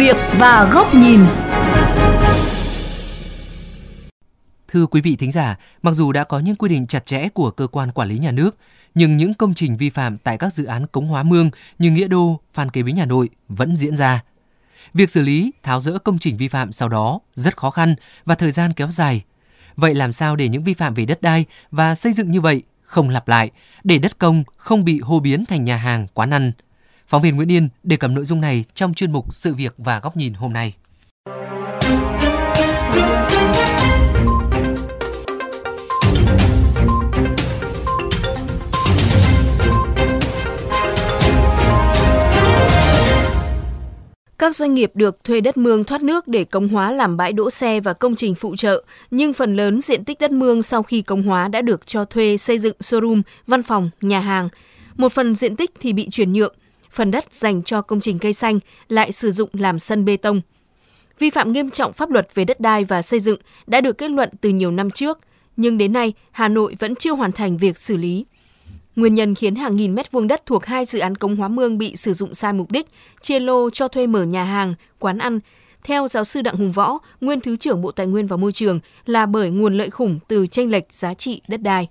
việc và góc nhìn. Thưa quý vị thính giả, mặc dù đã có những quy định chặt chẽ của cơ quan quản lý nhà nước, nhưng những công trình vi phạm tại các dự án cống hóa mương như Nghĩa Đô, Phan Kế Bính Hà Nội vẫn diễn ra. Việc xử lý, tháo rỡ công trình vi phạm sau đó rất khó khăn và thời gian kéo dài. Vậy làm sao để những vi phạm về đất đai và xây dựng như vậy không lặp lại, để đất công không bị hô biến thành nhà hàng, quán ăn? Phóng viên Nguyễn Yên đề cập nội dung này trong chuyên mục Sự việc và góc nhìn hôm nay. Các doanh nghiệp được thuê đất mương thoát nước để công hóa làm bãi đỗ xe và công trình phụ trợ, nhưng phần lớn diện tích đất mương sau khi công hóa đã được cho thuê xây dựng showroom, văn phòng, nhà hàng. Một phần diện tích thì bị chuyển nhượng, phần đất dành cho công trình cây xanh lại sử dụng làm sân bê tông. Vi phạm nghiêm trọng pháp luật về đất đai và xây dựng đã được kết luận từ nhiều năm trước, nhưng đến nay Hà Nội vẫn chưa hoàn thành việc xử lý. Nguyên nhân khiến hàng nghìn mét vuông đất thuộc hai dự án cống hóa mương bị sử dụng sai mục đích, chia lô cho thuê mở nhà hàng, quán ăn. Theo giáo sư Đặng Hùng Võ, nguyên Thứ trưởng Bộ Tài nguyên và Môi trường là bởi nguồn lợi khủng từ tranh lệch giá trị đất đai.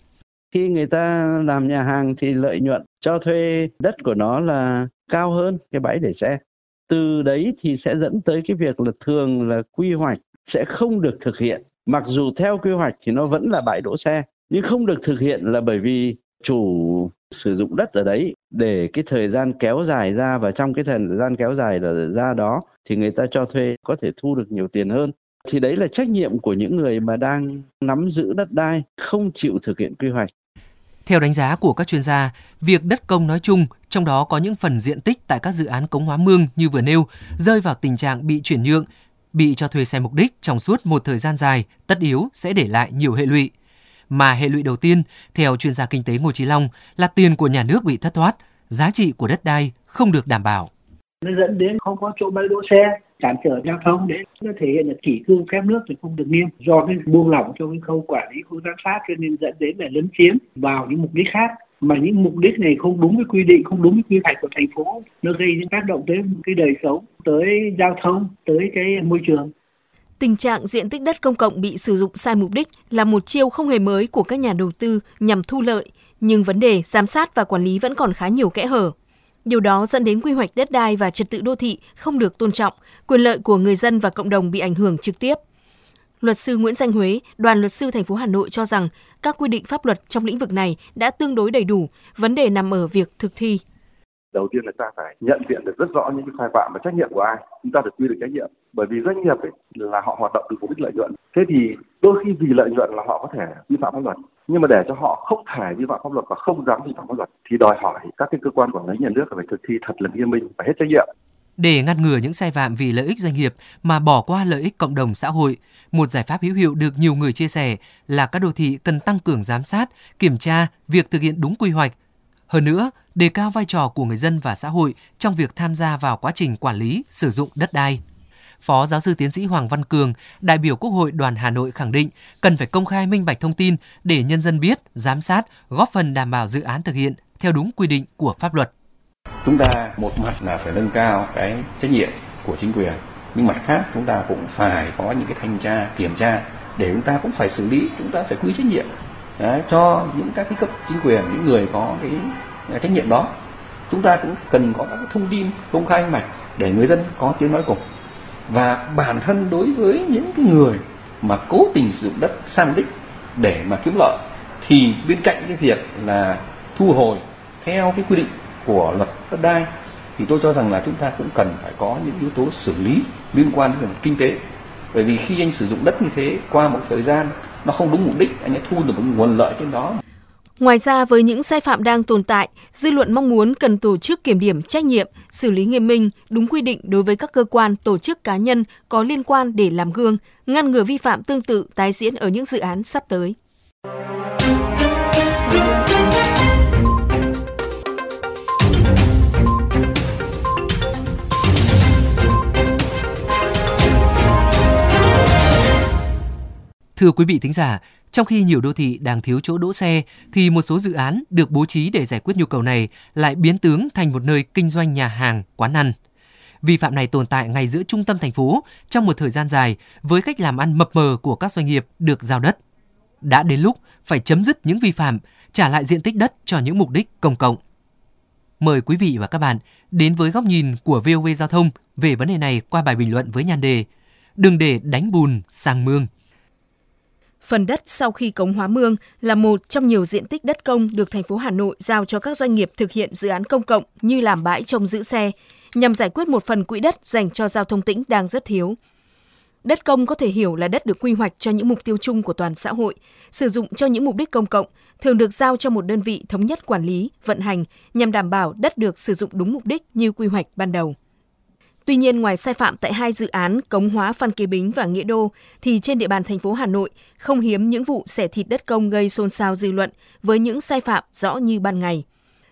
Khi người ta làm nhà hàng thì lợi nhuận cho thuê đất của nó là cao hơn cái bãi để xe. Từ đấy thì sẽ dẫn tới cái việc là thường là quy hoạch sẽ không được thực hiện. Mặc dù theo quy hoạch thì nó vẫn là bãi đỗ xe, nhưng không được thực hiện là bởi vì chủ sử dụng đất ở đấy để cái thời gian kéo dài ra và trong cái thời gian kéo dài ra đó thì người ta cho thuê có thể thu được nhiều tiền hơn thì đấy là trách nhiệm của những người mà đang nắm giữ đất đai không chịu thực hiện quy hoạch theo đánh giá của các chuyên gia, việc đất công nói chung, trong đó có những phần diện tích tại các dự án cống hóa mương như vừa nêu, rơi vào tình trạng bị chuyển nhượng, bị cho thuê sai mục đích trong suốt một thời gian dài, tất yếu sẽ để lại nhiều hệ lụy mà hệ lụy đầu tiên, theo chuyên gia kinh tế Ngô Chí Long, là tiền của nhà nước bị thất thoát, giá trị của đất đai không được đảm bảo. Nó dẫn đến không có chỗ bãi đỗ xe, cản trở giao thông đấy nó thể hiện là kỷ cương phép nước thì không được nghiêm. Do cái buông lỏng trong cái khâu quản lý khâu giám sát cho nên dẫn đến là lấn chiếm vào những mục đích khác. Mà những mục đích này không đúng với quy định không đúng với quy hoạch của thành phố nó gây những tác động tới cái đời sống tới giao thông tới cái môi trường. Tình trạng diện tích đất công cộng bị sử dụng sai mục đích là một chiêu không hề mới của các nhà đầu tư nhằm thu lợi, nhưng vấn đề giám sát và quản lý vẫn còn khá nhiều kẽ hở. Điều đó dẫn đến quy hoạch đất đai và trật tự đô thị không được tôn trọng, quyền lợi của người dân và cộng đồng bị ảnh hưởng trực tiếp. Luật sư Nguyễn Danh Huế, đoàn luật sư thành phố Hà Nội cho rằng các quy định pháp luật trong lĩnh vực này đã tương đối đầy đủ, vấn đề nằm ở việc thực thi. Đầu tiên là ta phải nhận diện được rất rõ những cái sai phạm và trách nhiệm của ai. Chúng ta được quy được trách nhiệm bởi vì doanh nghiệp ấy, là họ hoạt động từ mục đích lợi nhuận. Thế thì đôi khi vì lợi nhuận là họ có thể vi phạm pháp luật nhưng mà để cho họ không thể vi phạm pháp luật và không dám vi phạm pháp luật thì đòi hỏi các cái cơ quan quản lý nhà nước phải thực thi thật là nghiêm minh và hết trách nhiệm để ngăn ngừa những sai phạm vì lợi ích doanh nghiệp mà bỏ qua lợi ích cộng đồng xã hội, một giải pháp hữu hiệu được nhiều người chia sẻ là các đô thị cần tăng cường giám sát, kiểm tra việc thực hiện đúng quy hoạch, hơn nữa, đề cao vai trò của người dân và xã hội trong việc tham gia vào quá trình quản lý, sử dụng đất đai. Phó giáo sư tiến sĩ Hoàng Văn Cường, đại biểu Quốc hội đoàn Hà Nội khẳng định cần phải công khai minh bạch thông tin để nhân dân biết, giám sát, góp phần đảm bảo dự án thực hiện theo đúng quy định của pháp luật. Chúng ta một mặt là phải nâng cao cái trách nhiệm của chính quyền, nhưng mặt khác chúng ta cũng phải có những cái thanh tra, kiểm tra để chúng ta cũng phải xử lý, chúng ta phải quy trách nhiệm Đấy, cho những các cái cấp chính quyền những người có cái trách nhiệm đó chúng ta cũng cần có các thông tin công khai mạch để người dân có tiếng nói cùng và bản thân đối với những cái người mà cố tình sử dụng đất sai mục đích để mà kiếm lợi, thì bên cạnh cái việc là thu hồi theo cái quy định của luật đất đai, thì tôi cho rằng là chúng ta cũng cần phải có những yếu tố xử lý liên quan đến kinh tế. Bởi vì khi anh sử dụng đất như thế qua một thời gian, nó không đúng mục đích, anh ấy thu được một nguồn lợi trên đó. Ngoài ra, với những sai phạm đang tồn tại, dư luận mong muốn cần tổ chức kiểm điểm trách nhiệm, xử lý nghiêm minh, đúng quy định đối với các cơ quan, tổ chức cá nhân có liên quan để làm gương, ngăn ngừa vi phạm tương tự tái diễn ở những dự án sắp tới. Thưa quý vị thính giả, trong khi nhiều đô thị đang thiếu chỗ đỗ xe thì một số dự án được bố trí để giải quyết nhu cầu này lại biến tướng thành một nơi kinh doanh nhà hàng, quán ăn. Vi phạm này tồn tại ngay giữa trung tâm thành phố trong một thời gian dài với cách làm ăn mập mờ của các doanh nghiệp được giao đất. Đã đến lúc phải chấm dứt những vi phạm, trả lại diện tích đất cho những mục đích công cộng. Mời quý vị và các bạn đến với góc nhìn của VOV Giao thông về vấn đề này qua bài bình luận với nhan đề Đừng để đánh bùn sang mương. Phần đất sau khi cống hóa mương là một trong nhiều diện tích đất công được thành phố Hà Nội giao cho các doanh nghiệp thực hiện dự án công cộng như làm bãi trông giữ xe, nhằm giải quyết một phần quỹ đất dành cho giao thông tỉnh đang rất thiếu. Đất công có thể hiểu là đất được quy hoạch cho những mục tiêu chung của toàn xã hội, sử dụng cho những mục đích công cộng, thường được giao cho một đơn vị thống nhất quản lý, vận hành nhằm đảm bảo đất được sử dụng đúng mục đích như quy hoạch ban đầu. Tuy nhiên, ngoài sai phạm tại hai dự án Cống Hóa Phan Kế Bính và Nghĩa Đô, thì trên địa bàn thành phố Hà Nội không hiếm những vụ xẻ thịt đất công gây xôn xao dư luận với những sai phạm rõ như ban ngày.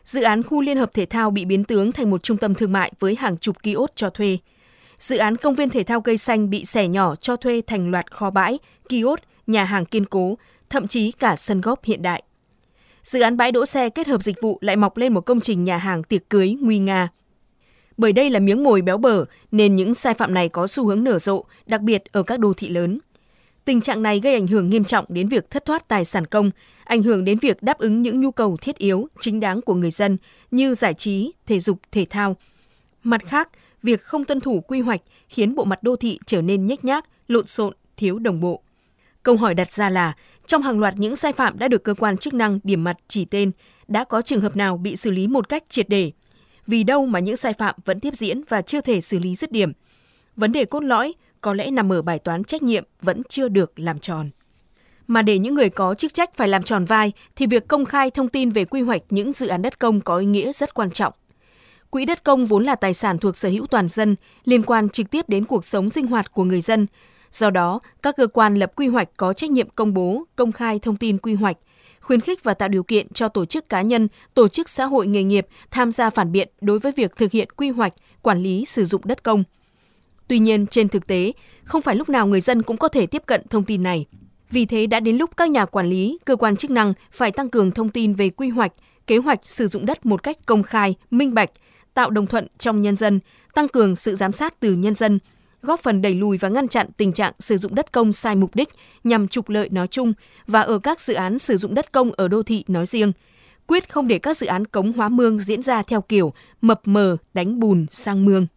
Dự án khu liên hợp thể thao bị biến tướng thành một trung tâm thương mại với hàng chục kiosk cho thuê. Dự án công viên thể thao cây xanh bị xẻ nhỏ cho thuê thành loạt kho bãi, kiosk, nhà hàng kiên cố, thậm chí cả sân góp hiện đại. Dự án bãi đỗ xe kết hợp dịch vụ lại mọc lên một công trình nhà hàng tiệc cưới nguy nga bởi đây là miếng mồi béo bở nên những sai phạm này có xu hướng nở rộ, đặc biệt ở các đô thị lớn. Tình trạng này gây ảnh hưởng nghiêm trọng đến việc thất thoát tài sản công, ảnh hưởng đến việc đáp ứng những nhu cầu thiết yếu, chính đáng của người dân như giải trí, thể dục, thể thao. Mặt khác, việc không tuân thủ quy hoạch khiến bộ mặt đô thị trở nên nhếch nhác, lộn xộn, thiếu đồng bộ. Câu hỏi đặt ra là, trong hàng loạt những sai phạm đã được cơ quan chức năng điểm mặt chỉ tên, đã có trường hợp nào bị xử lý một cách triệt để? Vì đâu mà những sai phạm vẫn tiếp diễn và chưa thể xử lý dứt điểm. Vấn đề cốt lõi có lẽ nằm ở bài toán trách nhiệm vẫn chưa được làm tròn. Mà để những người có chức trách phải làm tròn vai thì việc công khai thông tin về quy hoạch những dự án đất công có ý nghĩa rất quan trọng. Quỹ đất công vốn là tài sản thuộc sở hữu toàn dân, liên quan trực tiếp đến cuộc sống sinh hoạt của người dân. Do đó, các cơ quan lập quy hoạch có trách nhiệm công bố, công khai thông tin quy hoạch, khuyến khích và tạo điều kiện cho tổ chức cá nhân, tổ chức xã hội nghề nghiệp tham gia phản biện đối với việc thực hiện quy hoạch, quản lý sử dụng đất công. Tuy nhiên, trên thực tế, không phải lúc nào người dân cũng có thể tiếp cận thông tin này. Vì thế đã đến lúc các nhà quản lý, cơ quan chức năng phải tăng cường thông tin về quy hoạch, kế hoạch sử dụng đất một cách công khai, minh bạch, tạo đồng thuận trong nhân dân, tăng cường sự giám sát từ nhân dân, góp phần đẩy lùi và ngăn chặn tình trạng sử dụng đất công sai mục đích nhằm trục lợi nói chung và ở các dự án sử dụng đất công ở đô thị nói riêng. Quyết không để các dự án cống hóa mương diễn ra theo kiểu mập mờ, đánh bùn, sang mương.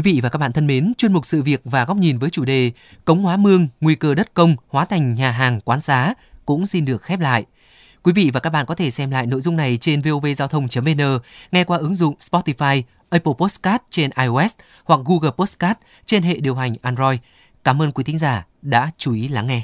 Quý vị và các bạn thân mến, chuyên mục sự việc và góc nhìn với chủ đề Cống hóa mương, nguy cơ đất công hóa thành nhà hàng quán xá cũng xin được khép lại. Quý vị và các bạn có thể xem lại nội dung này trên vovgiao thông.vn, nghe qua ứng dụng Spotify, Apple Podcast trên iOS hoặc Google Podcast trên hệ điều hành Android. Cảm ơn quý thính giả đã chú ý lắng nghe.